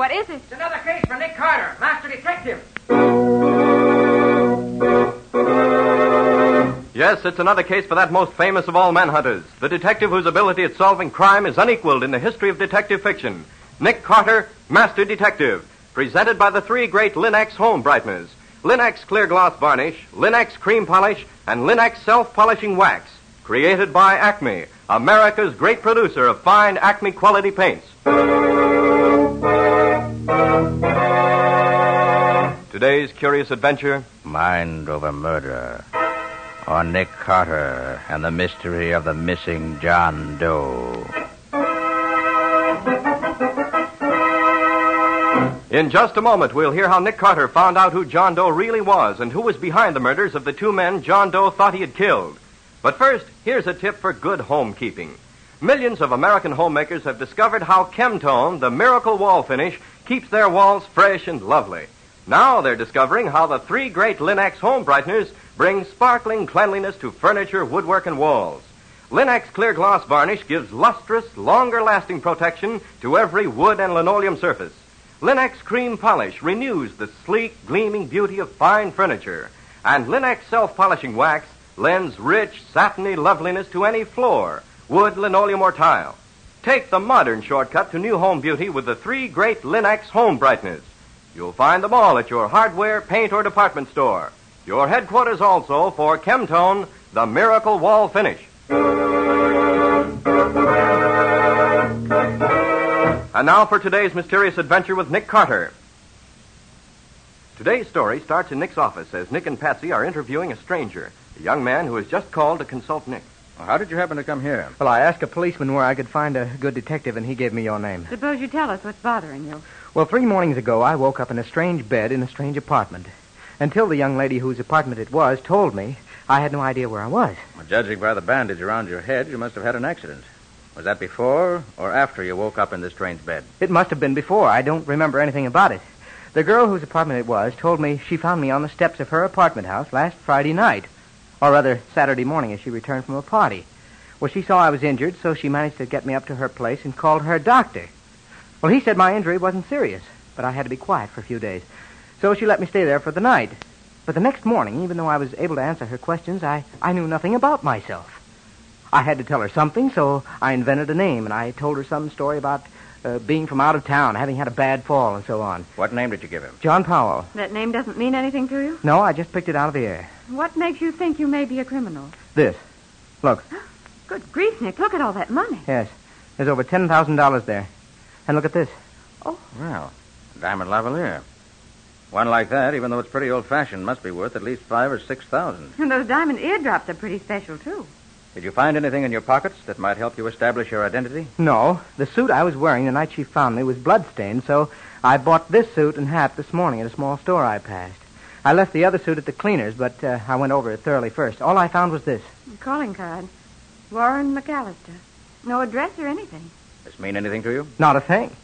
What is it? It's another case for Nick Carter, master detective. Yes, it's another case for that most famous of all manhunters, the detective whose ability at solving crime is unequaled in the history of detective fiction. Nick Carter, Master Detective, presented by the three great Linex home brighteners Linex clear gloss varnish, Linex cream polish, and Linex self polishing wax. Created by Acme, America's great producer of fine Acme quality paints. Today's curious adventure Mind over murder. Or Nick Carter and the mystery of the missing John Doe. In just a moment, we'll hear how Nick Carter found out who John Doe really was and who was behind the murders of the two men John Doe thought he had killed. But first, here's a tip for good homekeeping. Millions of American homemakers have discovered how Chemtone, the miracle wall finish, keeps their walls fresh and lovely. Now they're discovering how the three great Linex home brighteners bring sparkling cleanliness to furniture, woodwork, and walls. Linex clear gloss varnish gives lustrous, longer lasting protection to every wood and linoleum surface. Linex cream polish renews the sleek, gleaming beauty of fine furniture. And Linex self polishing wax lends rich, satiny loveliness to any floor, wood, linoleum, or tile. Take the modern shortcut to new home beauty with the three great Linex home brighteners. You'll find them all at your hardware, paint, or department store. Your headquarters also for Chemtone, the miracle wall finish. And now for today's mysterious adventure with Nick Carter. Today's story starts in Nick's office as Nick and Patsy are interviewing a stranger, a young man who has just called to consult Nick. Well, how did you happen to come here? Well, I asked a policeman where I could find a good detective, and he gave me your name. Suppose you tell us what's bothering you. Well, three mornings ago, I woke up in a strange bed in a strange apartment. Until the young lady whose apartment it was told me, I had no idea where I was. Well, judging by the bandage around your head, you must have had an accident. Was that before or after you woke up in this strange bed? It must have been before. I don't remember anything about it. The girl whose apartment it was told me she found me on the steps of her apartment house last Friday night, or rather Saturday morning as she returned from a party. Well, she saw I was injured, so she managed to get me up to her place and called her doctor. Well, he said my injury wasn't serious, but I had to be quiet for a few days. So she let me stay there for the night. But the next morning, even though I was able to answer her questions, I, I knew nothing about myself. I had to tell her something, so I invented a name, and I told her some story about uh, being from out of town, having had a bad fall, and so on. What name did you give him? John Powell. That name doesn't mean anything to you? No, I just picked it out of the air. What makes you think you may be a criminal? This. Look. Good grief, Nick. Look at all that money. Yes. There's over $10,000 there. And look at this. Oh. Well, diamond lavalier. One like that, even though it's pretty old-fashioned, must be worth at least five or six thousand. And those diamond eardrops are pretty special, too. Did you find anything in your pockets that might help you establish your identity? No, the suit I was wearing the night she found me was bloodstained, so I bought this suit and hat this morning at a small store I passed. I left the other suit at the cleaner's, but uh, I went over it thoroughly first. All I found was this. Calling card. Warren McAllister. No address or anything. This mean anything to you? Not a thing.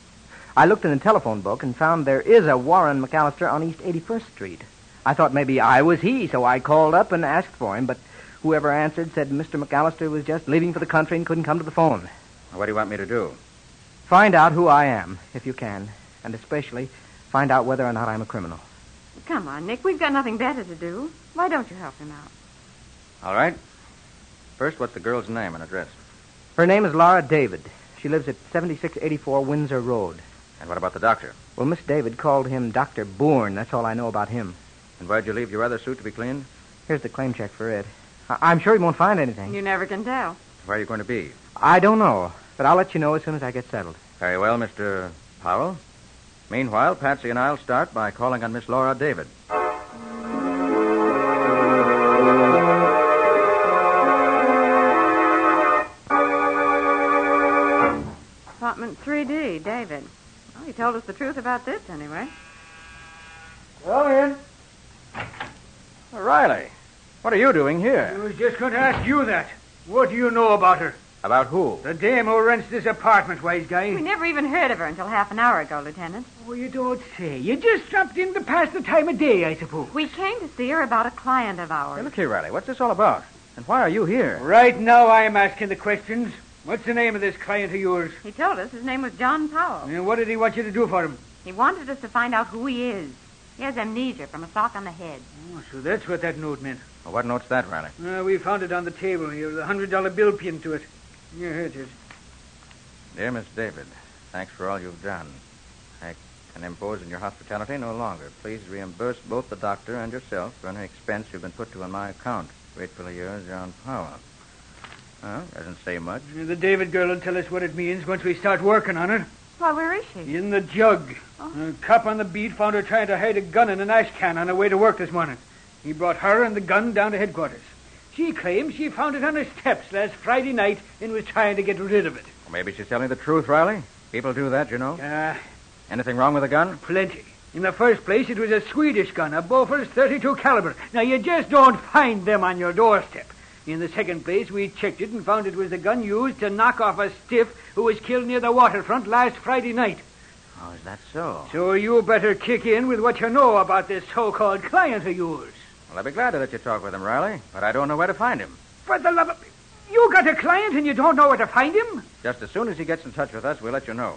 I looked in the telephone book and found there is a Warren McAllister on East 81st Street. I thought maybe I was he, so I called up and asked for him, but whoever answered said Mr. McAllister was just leaving for the country and couldn't come to the phone. What do you want me to do? Find out who I am, if you can, and especially find out whether or not I'm a criminal. Come on, Nick. We've got nothing better to do. Why don't you help him out? All right. First, what's the girl's name and address? Her name is Laura David. She lives at 7684 Windsor Road. And what about the doctor? Well, Miss David called him Dr. Bourne. That's all I know about him. And where'd you leave your other suit to be cleaned? Here's the claim check for it. I- am sure he won't find anything. You never can tell. Where are you going to be? I don't know, but I'll let you know as soon as I get settled. Very well, Mr. Powell. Meanwhile, Patsy and I'll start by calling on Miss Laura David. Apartment 3D, David. Well, he told us the truth about this, anyway. Come in. O'Reilly. Riley, what are you doing here? I was just going to ask you that. What do you know about her? About who? The dame who rents this apartment, wise guy. We never even heard of her until half an hour ago, Lieutenant. Oh, you don't say. You just dropped in to pass the time of day, I suppose. We came to see her about a client of Hey, ours. look here, Riley. What's this all about? And why are you here? Right now, I'm asking the questions. What's the name of this client of yours? He told us his name was John Powell. And what did he want you to do for him? He wanted us to find out who he is. He has amnesia from a sock on the head. Oh, so that's what that note meant. Well, what note's that, Riley? Uh, we found it on the table here with a hundred dollar bill pinned to it. Yeah, here it is. Dear Miss David, thanks for all you've done. I can impose on your hospitality no longer. Please reimburse both the doctor and yourself for any expense you've been put to on my account. Gratefully yours, John Powell. Well, doesn't say much. The David girl will tell us what it means once we start working on her. Why, where is she? In the jug. A cop on the beat found her trying to hide a gun in an ash can on her way to work this morning. He brought her and the gun down to headquarters. She claims she found it on her steps last Friday night and was trying to get rid of it. Well, maybe she's telling the truth, Riley. People do that, you know. Ah, Anything wrong with the gun? plenty. In the first place, it was a Swedish gun, a Bofors 32 caliber. Now, you just don't find them on your doorstep. In the second place, we checked it and found it was the gun used to knock off a stiff who was killed near the waterfront last Friday night. Oh, is that so? So you better kick in with what you know about this so-called client of yours. Well, I'd be glad to let you talk with him, Riley, but I don't know where to find him. For the love of... You got a client and you don't know where to find him? Just as soon as he gets in touch with us, we'll let you know.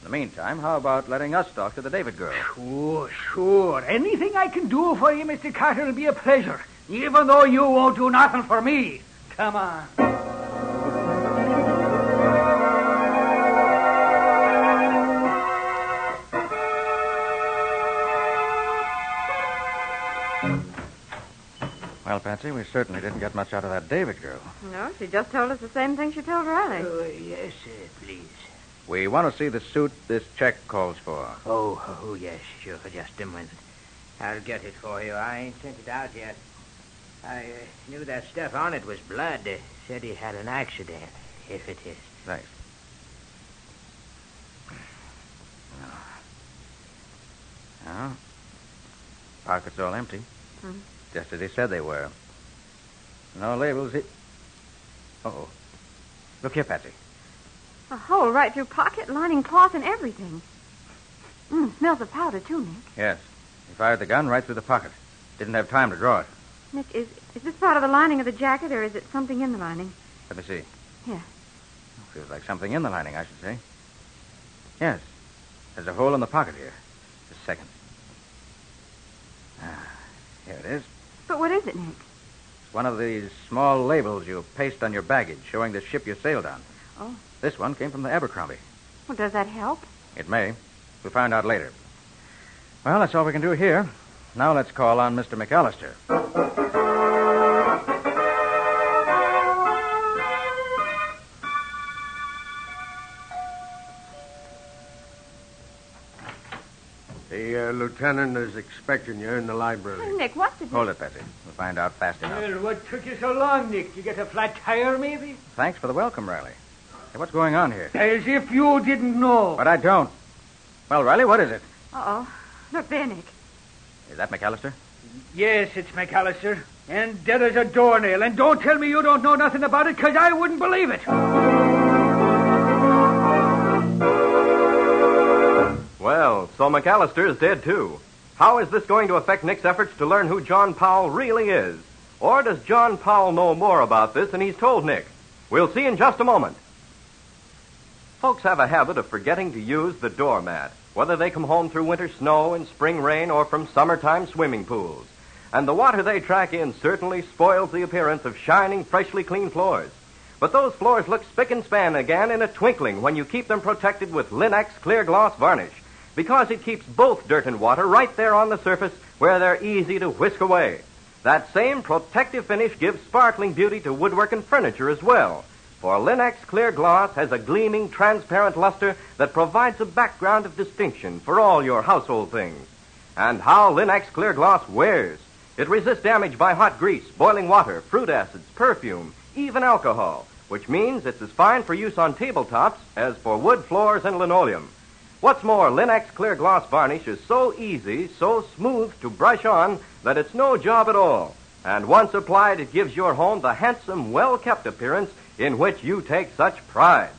In the meantime, how about letting us talk to the David girl? Sure, sure. Anything I can do for you, Mr. Carter, will be a pleasure. Even though you won't do nothing for me. Come on. Well, Patsy, we certainly didn't get much out of that David girl. No, she just told us the same thing she told Riley. Uh, yes, sir, please. We want to see the suit this check calls for. Oh, oh, yes, sure. Just a minute. I'll get it for you. I ain't sent it out yet. I uh, knew that stuff on it was blood. Uh, said he had an accident, if it is. Thanks. Well, pockets all empty. Hmm. Just as he said they were. No labels. It. Oh. Look here, Patsy. A hole right through pocket, lining cloth, and everything. Mm, smells of powder, too, Nick. Yes. He fired the gun right through the pocket. Didn't have time to draw it. Nick, is, is this part of the lining of the jacket, or is it something in the lining? Let me see. Here. Feels like something in the lining, I should say. Yes. There's a hole in the pocket here. Just a second. Ah, here it is. But what is it, Nick? It's one of these small labels you paste on your baggage showing the ship you sailed on. Oh. This one came from the Abercrombie. Well, does that help? It may. We'll find out later. Well, that's all we can do here. Now let's call on Mr. McAllister. The uh, lieutenant is expecting you in the library. Nick, what's it? Hold it, Patsy. We'll find out fast enough. Well, what took you so long, Nick? You get a flat tire, maybe? Thanks for the welcome, Riley. Hey, what's going on here? As if you didn't know. But I don't. Well, Riley, what is it? Uh-oh. Look there, Nick. Is that McAllister? Yes, it's McAllister. And dead as a doornail. And don't tell me you don't know nothing about it, 'cause I wouldn't believe it. Well, so McAllister is dead too. How is this going to affect Nick's efforts to learn who John Powell really is? Or does John Powell know more about this than he's told Nick? We'll see in just a moment. Folks have a habit of forgetting to use the doormat, whether they come home through winter snow and spring rain or from summertime swimming pools. And the water they track in certainly spoils the appearance of shining, freshly clean floors. But those floors look spick and span again in a twinkling when you keep them protected with Linex clear gloss varnish, because it keeps both dirt and water right there on the surface where they're easy to whisk away. That same protective finish gives sparkling beauty to woodwork and furniture as well. For Linex clear gloss has a gleaming, transparent luster that provides a background of distinction for all your household things. And how Linex clear gloss wears. It resists damage by hot grease, boiling water, fruit acids, perfume, even alcohol, which means it's as fine for use on tabletops as for wood floors and linoleum. What's more, Linex Clear Gloss Varnish is so easy, so smooth to brush on that it's no job at all. And once applied, it gives your home the handsome, well kept appearance in which you take such pride.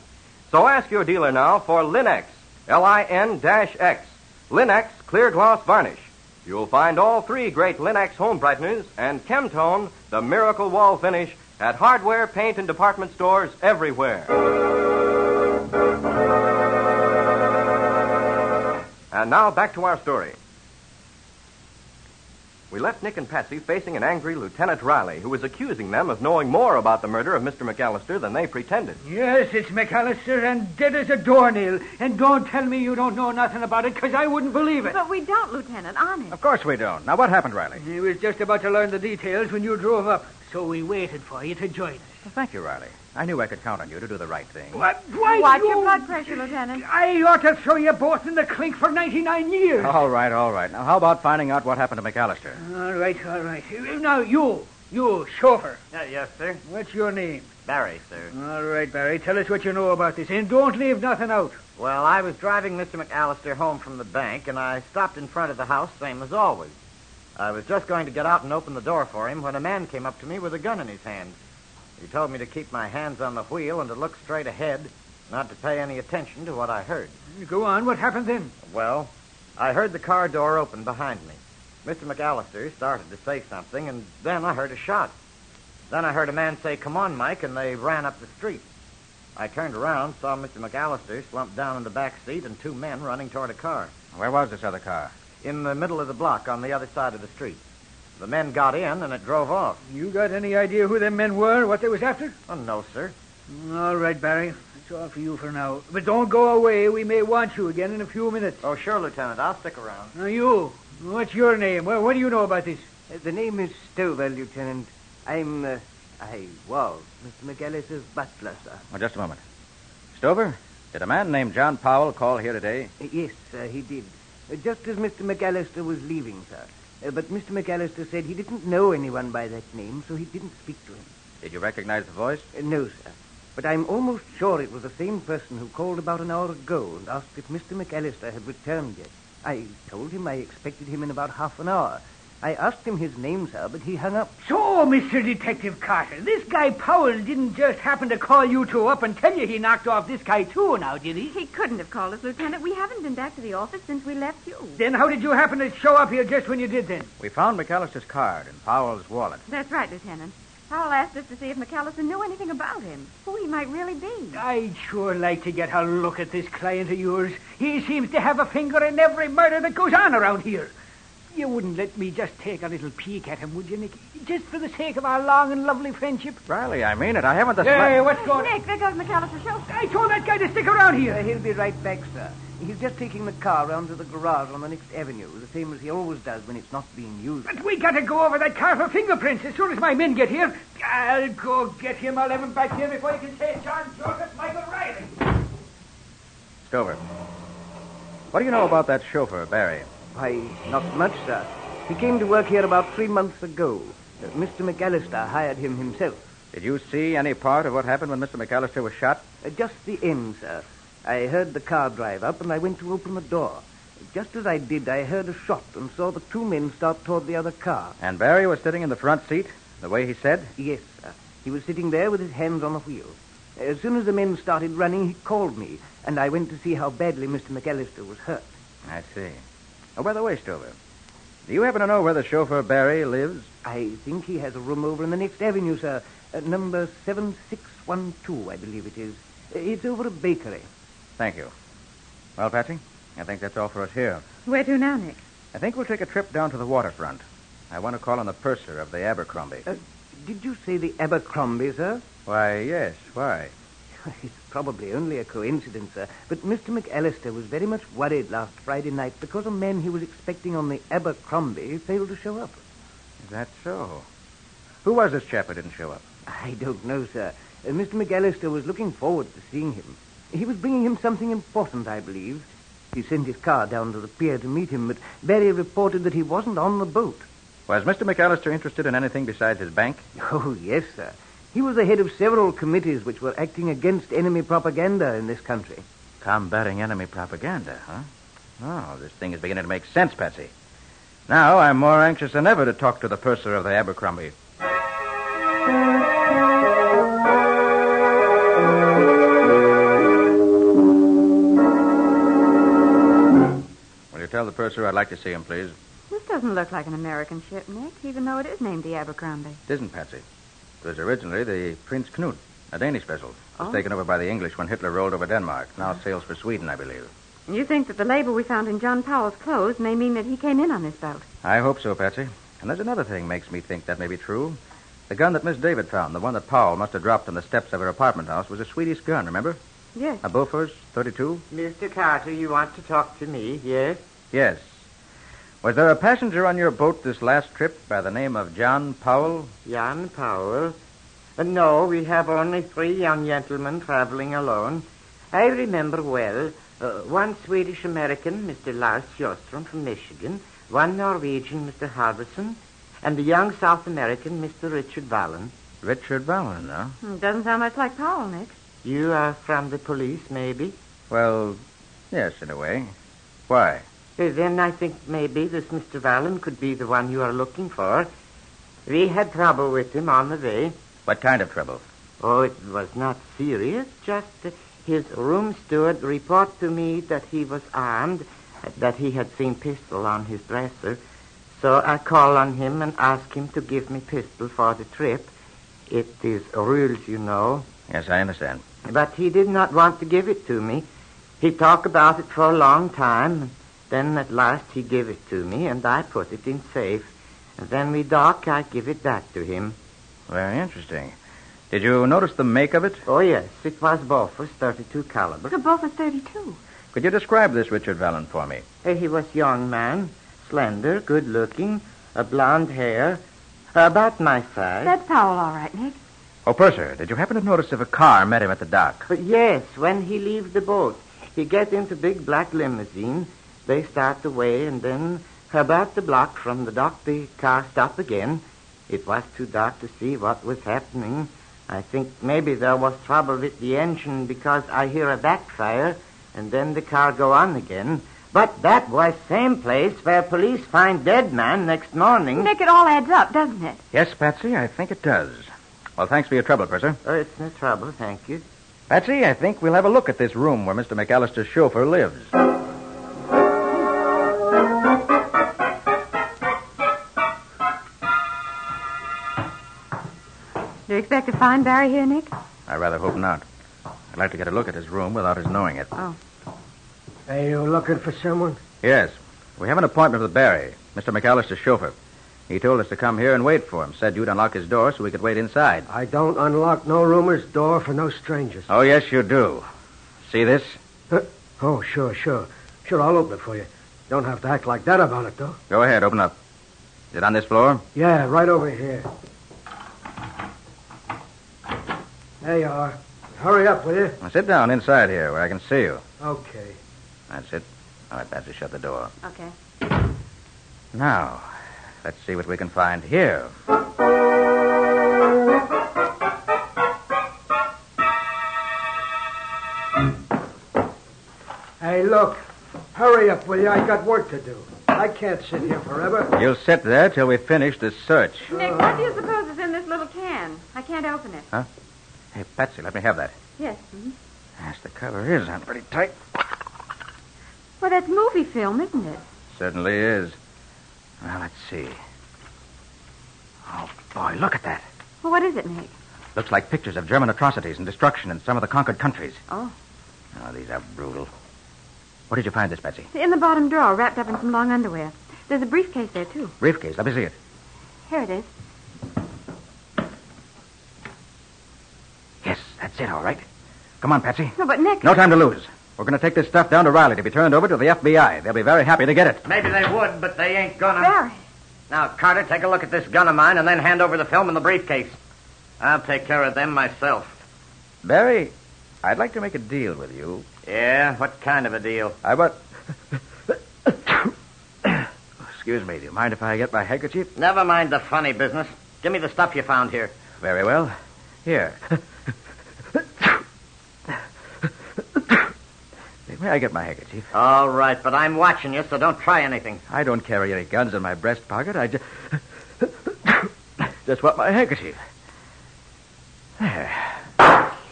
So ask your dealer now for Linex, L I N X. Linex Clear Gloss Varnish. You'll find all three great Linex home brighteners and Chemtone, the miracle wall finish, at hardware, paint, and department stores everywhere. And now back to our story. We left Nick and Patsy facing an angry Lieutenant Riley, who was accusing them of knowing more about the murder of Mr. McAllister than they pretended. Yes, it's McAllister and dead as a doornail. And don't tell me you don't know nothing about it, because I wouldn't believe it. But we don't, Lieutenant, honest. Of course we don't. Now, what happened, Riley? He was just about to learn the details when you drove up. So we waited for you to join us. Well, thank you, Riley. I knew I could count on you to do the right thing. What? Why Watch you... your blood pressure, Lieutenant. I ought to throw you both in the clink for 99 years. All right, all right. Now, how about finding out what happened to McAllister? All right, all right. Now, you, you, chauffeur. Uh, yes, sir. What's your name? Barry, sir. All right, Barry. Tell us what you know about this, and don't leave nothing out. Well, I was driving Mr. McAllister home from the bank, and I stopped in front of the house, same as always. I was just going to get out and open the door for him when a man came up to me with a gun in his hand. He told me to keep my hands on the wheel and to look straight ahead, not to pay any attention to what I heard. Go on. What happened then? Well, I heard the car door open behind me. Mr. McAllister started to say something, and then I heard a shot. Then I heard a man say, Come on, Mike, and they ran up the street. I turned around, saw Mr. McAllister slumped down in the back seat, and two men running toward a car. Where was this other car? In the middle of the block on the other side of the street. The men got in, and it drove off. You got any idea who them men were, what they was after? Oh, no, sir. All right, Barry. That's all for you for now. But don't go away. We may want you again in a few minutes. Oh, sure, Lieutenant. I'll stick around. Now, you. What's your name? Well, what do you know about this? Uh, the name is Stover, Lieutenant. I'm, uh, I was Mr. McAllister's butler, sir. Well, just a moment. Stover, did a man named John Powell call here today? Uh, yes, sir, he did. Uh, just as Mr. McAllister was leaving, sir. Uh, but Mr. McAllister said he didn't know anyone by that name, so he didn't speak to him. Did you recognize the voice? Uh, no, sir. But I'm almost sure it was the same person who called about an hour ago and asked if Mr. McAllister had returned yet. I told him I expected him in about half an hour. I asked him his name, sir, but he hung up. So, Mr. Detective Carter, this guy Powell didn't just happen to call you two up and tell you he knocked off this guy, too, now, did he? He couldn't have called us, Lieutenant. We haven't been back to the office since we left you. Then how did you happen to show up here just when you did then? We found McAllister's card in Powell's wallet. That's right, Lieutenant. Powell asked us to see if McAllister knew anything about him, who he might really be. I'd sure like to get a look at this client of yours. He seems to have a finger in every murder that goes on around here. You wouldn't let me just take a little peek at him, would you, Nicky? Just for the sake of our long and lovely friendship? Riley, I mean it. I haven't the Hey, slight- what's going on? Nick, there goes McAllister's chauffeur. I told that guy to stick around Uh, here. he'll be right back, sir. He's just taking the car round to the garage on the next avenue, the same as he always does when it's not being used. But we got to go over that car for fingerprints as soon as my men get here. I'll go get him. I'll have him back here before you can say John Joseph Michael Riley. Stover. What do you know about that chauffeur, Barry? Why, not much, sir. He came to work here about three months ago. Uh, Mr. McAllister hired him himself. Did you see any part of what happened when Mr. McAllister was shot? Uh, just the end, sir. I heard the car drive up and I went to open the door. Just as I did, I heard a shot and saw the two men start toward the other car. And Barry was sitting in the front seat, the way he said? Yes, sir. He was sitting there with his hands on the wheel. As soon as the men started running, he called me, and I went to see how badly Mr. McAllister was hurt. I see. Oh, by the way, Stover, do you happen to know where the chauffeur Barry lives? I think he has a room over in the next avenue, sir. Uh, number 7612, I believe it is. Uh, It's over a bakery. Thank you. Well, Patsy, I think that's all for us here. Where to now, Nick? I think we'll take a trip down to the waterfront. I want to call on the purser of the Abercrombie. Uh, did you say the Abercrombie, sir? Why, yes. Why? It's probably only a coincidence, sir. But Mr. McAllister was very much worried last Friday night because a man he was expecting on the Abercrombie failed to show up. Is that so? Who was this chap who didn't show up? I don't know, sir. Uh, Mr. McAllister was looking forward to seeing him. He was bringing him something important, I believe. He sent his car down to the pier to meet him, but Barry reported that he wasn't on the boat. Was Mr. McAllister interested in anything besides his bank? Oh, yes, sir. He was the head of several committees which were acting against enemy propaganda in this country. Combating enemy propaganda, huh? Oh, this thing is beginning to make sense, Patsy. Now I'm more anxious than ever to talk to the purser of the Abercrombie. Will you tell the purser I'd like to see him, please? This doesn't look like an American ship, Nick, even though it is named the Abercrombie. It isn't, Patsy. It was originally the Prince Knut, a Danish vessel. It was Oh. taken over by the English when Hitler rolled over Denmark. Now sails for Sweden, I believe. You think that the label we found in John Powell's clothes may mean that he came in on this boat? I hope so, Patsy. And there's another thing makes me think that may be true. The gun that Miss David found, the one that Powell must have dropped on the steps of her apartment house, was a Swedish gun, remember? Yes. A Bofors 32? Mr. Carter, you want to talk to me, yes? Yes. Was there a passenger on your boat this last trip by the name of John Powell? Jan Powell. Uh, no, we have only three young gentlemen traveling alone. I remember well uh, one Swedish American, Mr. Lars Sjostrom from Michigan, one Norwegian, Mr. Halverson, and the young South American, Mr. Richard Valen. Richard Valen, huh? Hmm, Doesn't sound much like Powell, Nick. You are from the police, maybe? Well, yes, in a way. Why? Then I think maybe this Mr. Valen could be the one you are looking for. We had trouble with him on the way. What kind of trouble? Oh, it was not serious. Just uh, his room steward report to me that he was armed, uh, that he had seen pistol on his dresser. So I call on him and ask him to give me pistol for the trip. It is rules, you know. Yes, I understand. But he did not want to give it to me. He talked about it for a long time. Then at last he gave it to me, and I put it in safe. And then we dock, I give it back to him. Very interesting. Did you notice the make of it? Oh, yes, it was Bofors 32 caliber. Look, both are 32. Could you describe this Richard Valen for me? Uh, He was young man, slender, good looking, a blonde hair, about my size. That's Powell, all right, Nick. Oh, Purser, did you happen to notice if a car met him at the dock? But yes, when he leave the boat, he get into big black limousine. They start away, and then about the block from the dock, the car stop again. It was too dark to see what was happening. I think maybe there was trouble with the engine because I hear a backfire, and then the car go on again. But that was same place where police find dead man next morning. Nick, it all adds up, doesn't it? Yes, Patsy, I think it does. Well, thanks for your trouble, Purser. Oh, it's no trouble, thank you. Patsy, I think we'll have a look at this room where Mr. McAllister's chauffeur lives. Do you expect to find Barry here, Nick? I rather hope not. I'd like to get a look at his room without his knowing it. Oh. Are you looking for someone? Yes. We have an appointment with Barry, Mr. McAllister's chauffeur. He told us to come here and wait for him. Said you'd unlock his door so we could wait inside. I don't unlock no roomers door for no strangers. Oh, yes, you do. See this? Huh? Oh, sure, sure. Sure, I'll open it for you. Don't have to act like that about it, though. Go ahead, open up. Is it on this floor? Yeah, right over here. There you are. Hurry up, will you? Now, sit down inside here where I can see you. Okay. That's it. All right, Patsy, shut the door. Okay. Now, let's see what we can find here. Hey, look. Hurry up, will you? I got work to do. I can't sit here forever. You'll sit there till we finish this search. Nick, what do you suppose is in this little can? I can't open it. Hey, Patsy, let me have that. Yes. Mm-hmm. Yes, the cover is on pretty tight. Well, that's movie film, isn't it? Certainly is. Well, let's see. Oh, boy, look at that. Well, what is it, Nick? Looks like pictures of German atrocities and destruction in some of the conquered countries. Oh. Oh, these are brutal. Where did you find this, Patsy? In the bottom drawer, wrapped up in some long underwear. There's a briefcase there, too. Briefcase. Let me see it. Here it is. Yes, that's it, all right. Come on, Patsy. No, but Nick. No time to lose. We're going to take this stuff down to Riley to be turned over to the FBI. They'll be very happy to get it. Maybe they would, but they ain't gonna. Barry. Now, Carter, take a look at this gun of mine and then hand over the film and the briefcase. I'll take care of them myself. Barry, I'd like to make a deal with you. Yeah? What kind of a deal? I want. Excuse me. Do you mind if I get my handkerchief? Never mind the funny business. Give me the stuff you found here. Very well. Here. May I get my handkerchief? All right, but I'm watching you, so don't try anything. I don't carry any guns in my breast pocket. I just. just want my handkerchief. There.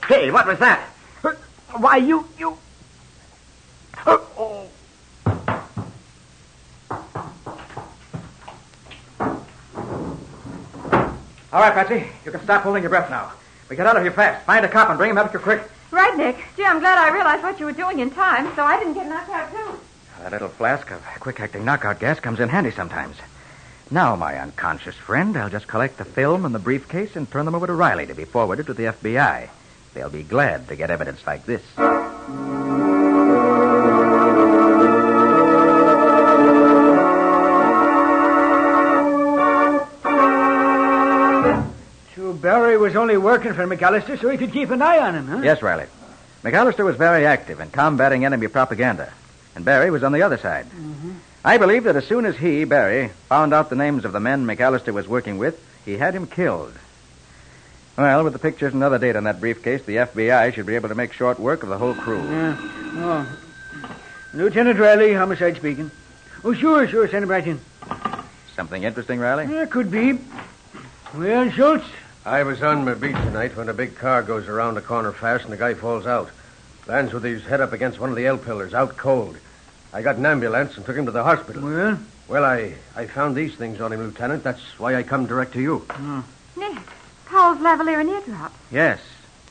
Hey, what was that? Why, you. you. Uh, oh. All right, Patsy. You can stop holding your breath now. We get out of here fast. Find a cop and bring him up here quick. Right, Nick. Gee, I'm glad I realized what you were doing in time, so I didn't get knocked out, too. That little flask of quick acting knockout gas comes in handy sometimes. Now, my unconscious friend, I'll just collect the film and the briefcase and turn them over to Riley to be forwarded to the FBI. They'll be glad to get evidence like this. So Barry was only working for McAllister so he could keep an eye on him, huh? Yes, Riley. McAllister was very active in combating enemy propaganda, and Barry was on the other side. Mm-hmm. I believe that as soon as he, Barry, found out the names of the men McAllister was working with, he had him killed. Well, with the pictures and other data in that briefcase, the FBI should be able to make short work of the whole crew. Yeah. Oh. Lieutenant Riley, homicide speaking. Oh, sure, sure. Send him right in. Something interesting, Riley? Yeah, could be. Well, Schultz, I was on my beat tonight when a big car goes around a corner fast and the guy falls out. Lands with his head up against one of the L pillars, out cold. I got an ambulance and took him to the hospital. well, Well, I, I found these things on him, Lieutenant. That's why I come direct to you. Nick, Powell's lavalier and eardrops. Yes.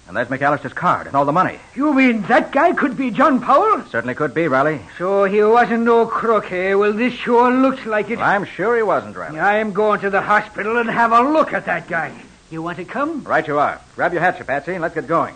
And there's McAllister's card and all the money. you mean that guy could be John Powell? Certainly could be, Riley. So he wasn't no crook, eh? Well, this sure looks like it. Well, I'm sure he wasn't, Riley. I'm going to the hospital and have a look at that guy. You want to come? Right you are. Grab your hatchet, Patsy, and let's get going.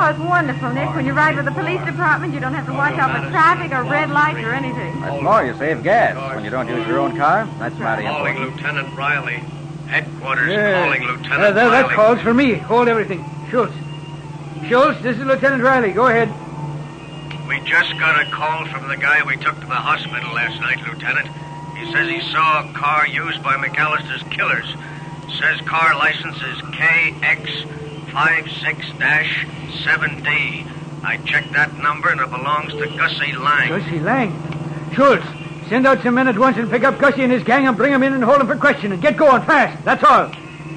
Oh, it's wonderful, Nick. When you ride with the police department, you don't have to watch out for traffic or red lights or anything. That's more, you save gas when you don't use your own car. That's mighty Calling important. Lieutenant Riley. Headquarters Yeah. calling Uh, Lieutenant that, that Riley. calls for me. Hold everything. Schultz. Schultz, this is Lieutenant Riley. Go ahead. We just got a call from the guy we took to the hospital last night, Lieutenant. He says he saw a car used by McAllister's killers. Says car license is KX56-7D. I checked that number and it belongs to Gussie Lang. Gussie Lang. Schultz, send out some men at once and pick up Gussie and his gang and bring him in and hold him for questioning. Get going fast. That's all.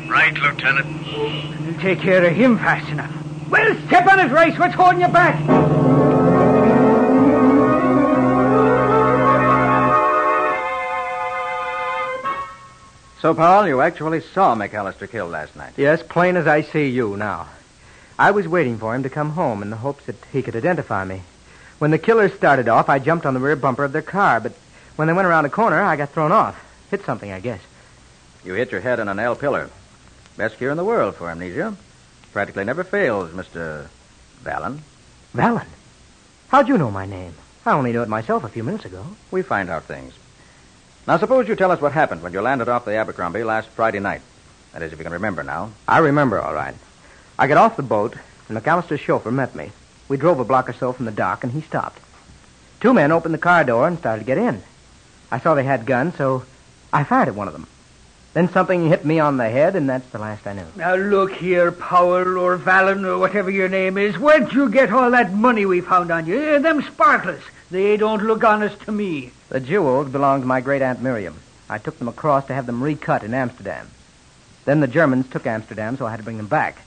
Right, Lieutenant. We'll take care of him fast enough. Well, step on it, Rice. What's holding you back? So, Powell, you actually saw McAllister killed last night. Yes, plain as I see you now. I was waiting for him to come home in the hopes that he could identify me. When the killers started off, I jumped on the rear bumper of their car, but when they went around the corner, I got thrown off. Hit something, I guess. You hit your head on an L pillar. Best cure in the world for amnesia. Practically never fails, Mr. Vallon. Vallon? How'd you know my name? I only knew it myself a few minutes ago. We find out things. Now, suppose you tell us what happened when you landed off the Abercrombie last Friday night. That is, if you can remember now. I remember all right. I got off the boat, and McAllister's chauffeur met me. We drove a block or so from the dock, and he stopped. Two men opened the car door and started to get in. I saw they had guns, so I fired at one of them. Then something hit me on the head, and that's the last I knew. Now, look here, Powell or Vallon or whatever your name is. Where'd you get all that money we found on you? Eh, them sparklers. They don't look honest to me. The jewels belonged to my great aunt Miriam. I took them across to have them recut in Amsterdam. Then the Germans took Amsterdam, so I had to bring them back.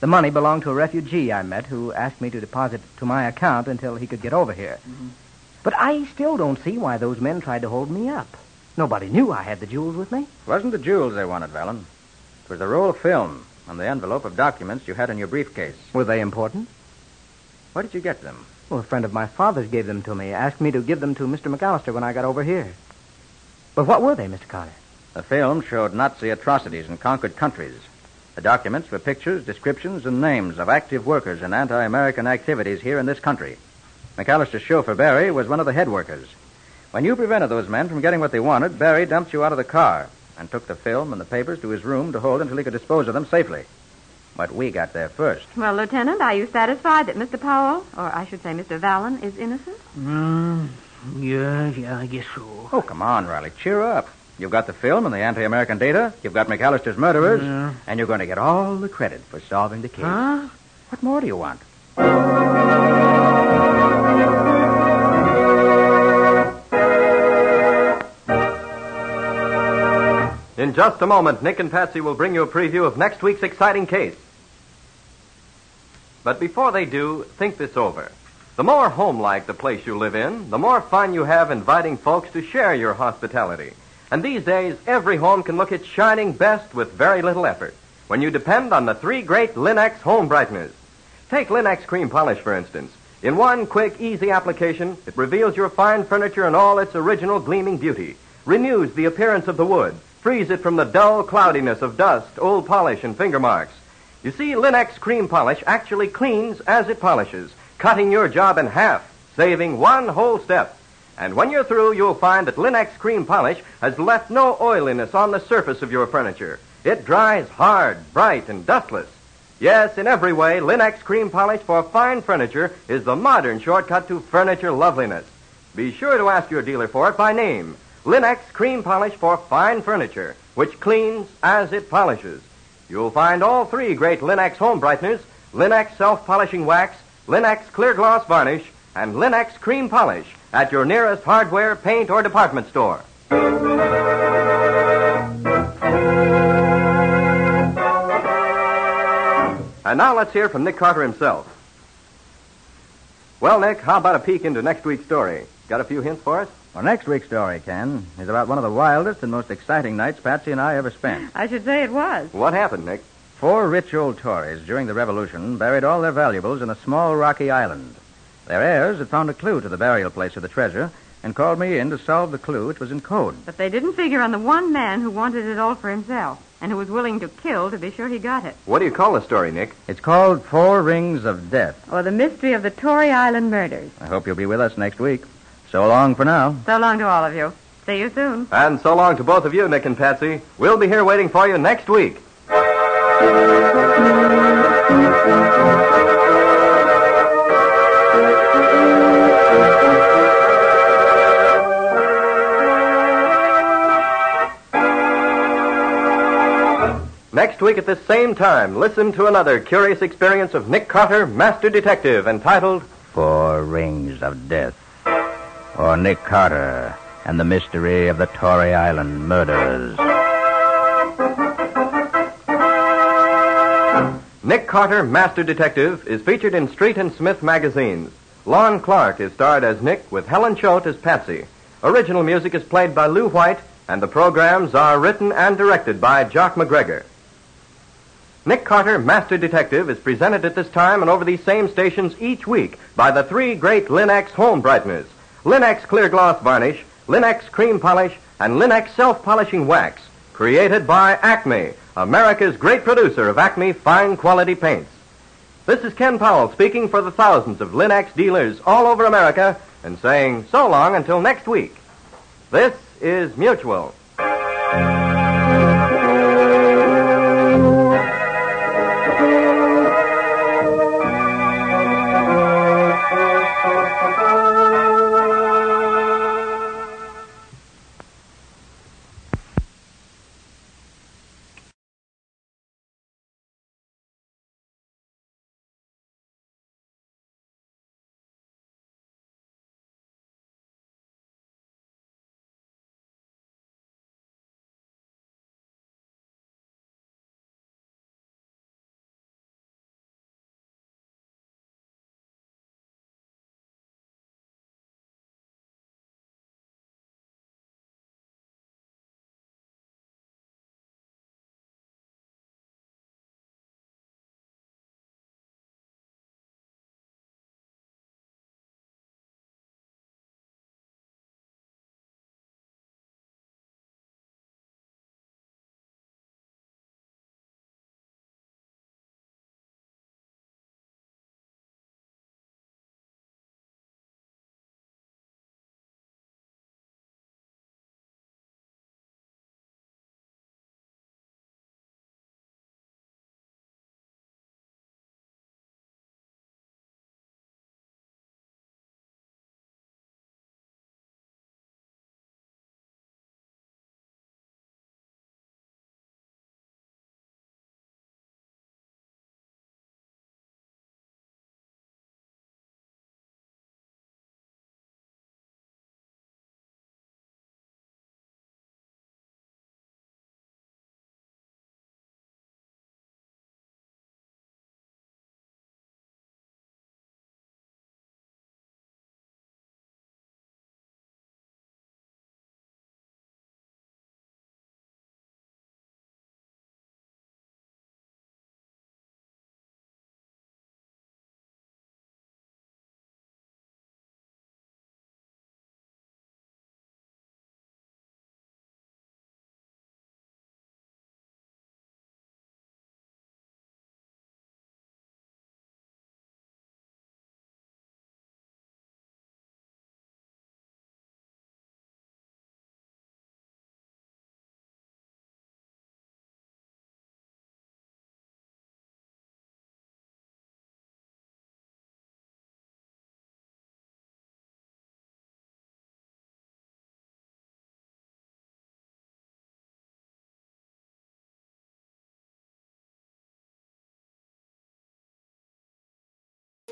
The money belonged to a refugee I met who asked me to deposit it to my account until he could get over here. But I still don't see why those men tried to hold me up. Nobody knew I had the jewels with me. It wasn't the jewels they wanted, Vallon. It was the roll of film and the envelope of documents you had in your briefcase. Were they important? Where did you get them? Well, a friend of my father's gave them to me, asked me to give them to Mr. McAllister when I got over here. But what were they, Mr. Carter? The film showed Nazi atrocities in conquered countries. The documents were pictures, descriptions, and names of active workers in anti American activities here in this country. McAllister's chauffeur, Barry, was one of the head workers. When you prevented those men from getting what they wanted, Barry dumped you out of the car and took the film and the papers to his room to hold until he could dispose of them safely. But we got there first. Well, Lieutenant, are you satisfied that Mr. Powell, or I should say Mr. Vallon, is innocent? Mm, Yeah, yeah, I guess so. Oh, come on, Riley. Cheer up. You've got the film and the anti American data. You've got McAllister's murderers. Yeah. And you're going to get all the credit for solving the case. Huh? What more do you want? In just a moment, Nick and Patsy will bring you a preview of next week's exciting case. But before they do, think this over. The more homelike the place you live in, the more fun you have inviting folks to share your hospitality. And these days, every home can look its shining best with very little effort when you depend on the three great Linex home brighteners. Take Linex cream polish, for instance. In one quick, easy application, it reveals your fine furniture in all its original gleaming beauty, renews the appearance of the wood, frees it from the dull cloudiness of dust, old polish, and finger marks. You see, Linex cream polish actually cleans as it polishes, cutting your job in half, saving one whole step. And when you're through, you'll find that Linex cream polish has left no oiliness on the surface of your furniture. It dries hard, bright, and dustless. Yes, in every way, Linex cream polish for fine furniture is the modern shortcut to furniture loveliness. Be sure to ask your dealer for it by name. Linex cream polish for fine furniture, which cleans as it polishes. You'll find all three great Linex home brighteners, Linex self-polishing wax, Linex clear gloss varnish, and Linex cream polish at your nearest hardware, paint, or department store. And now let's hear from Nick Carter himself. Well, Nick, how about a peek into next week's story? Got a few hints for us? Well, next week's story, Ken, is about one of the wildest and most exciting nights Patsy and I ever spent. I should say it was. What happened, Nick? Four rich old Tories during the Revolution buried all their valuables in a small rocky island. Their heirs had found a clue to the burial place of the treasure and called me in to solve the clue, which was in code. But they didn't figure on the one man who wanted it all for himself and who was willing to kill to be sure he got it. What do you call the story, Nick? It's called Four Rings of Death. Or the mystery of the Tory Island murders. I hope you'll be with us next week. So long for now. So long to all of you. See you soon. And so long to both of you, Nick and Patsy. We'll be here waiting for you next week. Next week at this same time, listen to another curious experience of Nick Carter, Master Detective, entitled Four Rings of Death. Or Nick Carter and the Mystery of the Tory Island Murders. Nick Carter, Master Detective, is featured in Street and Smith magazines. Lon Clark is starred as Nick with Helen Choate as Patsy. Original music is played by Lou White, and the programs are written and directed by Jock McGregor. Nick Carter, Master Detective, is presented at this time and over these same stations each week by the three great Linex home brighteners Linex Clear Gloss Varnish, Linex Cream Polish, and Linex Self Polishing Wax, created by Acme, America's great producer of Acme fine quality paints. This is Ken Powell speaking for the thousands of Linex dealers all over America and saying so long until next week. This is Mutual.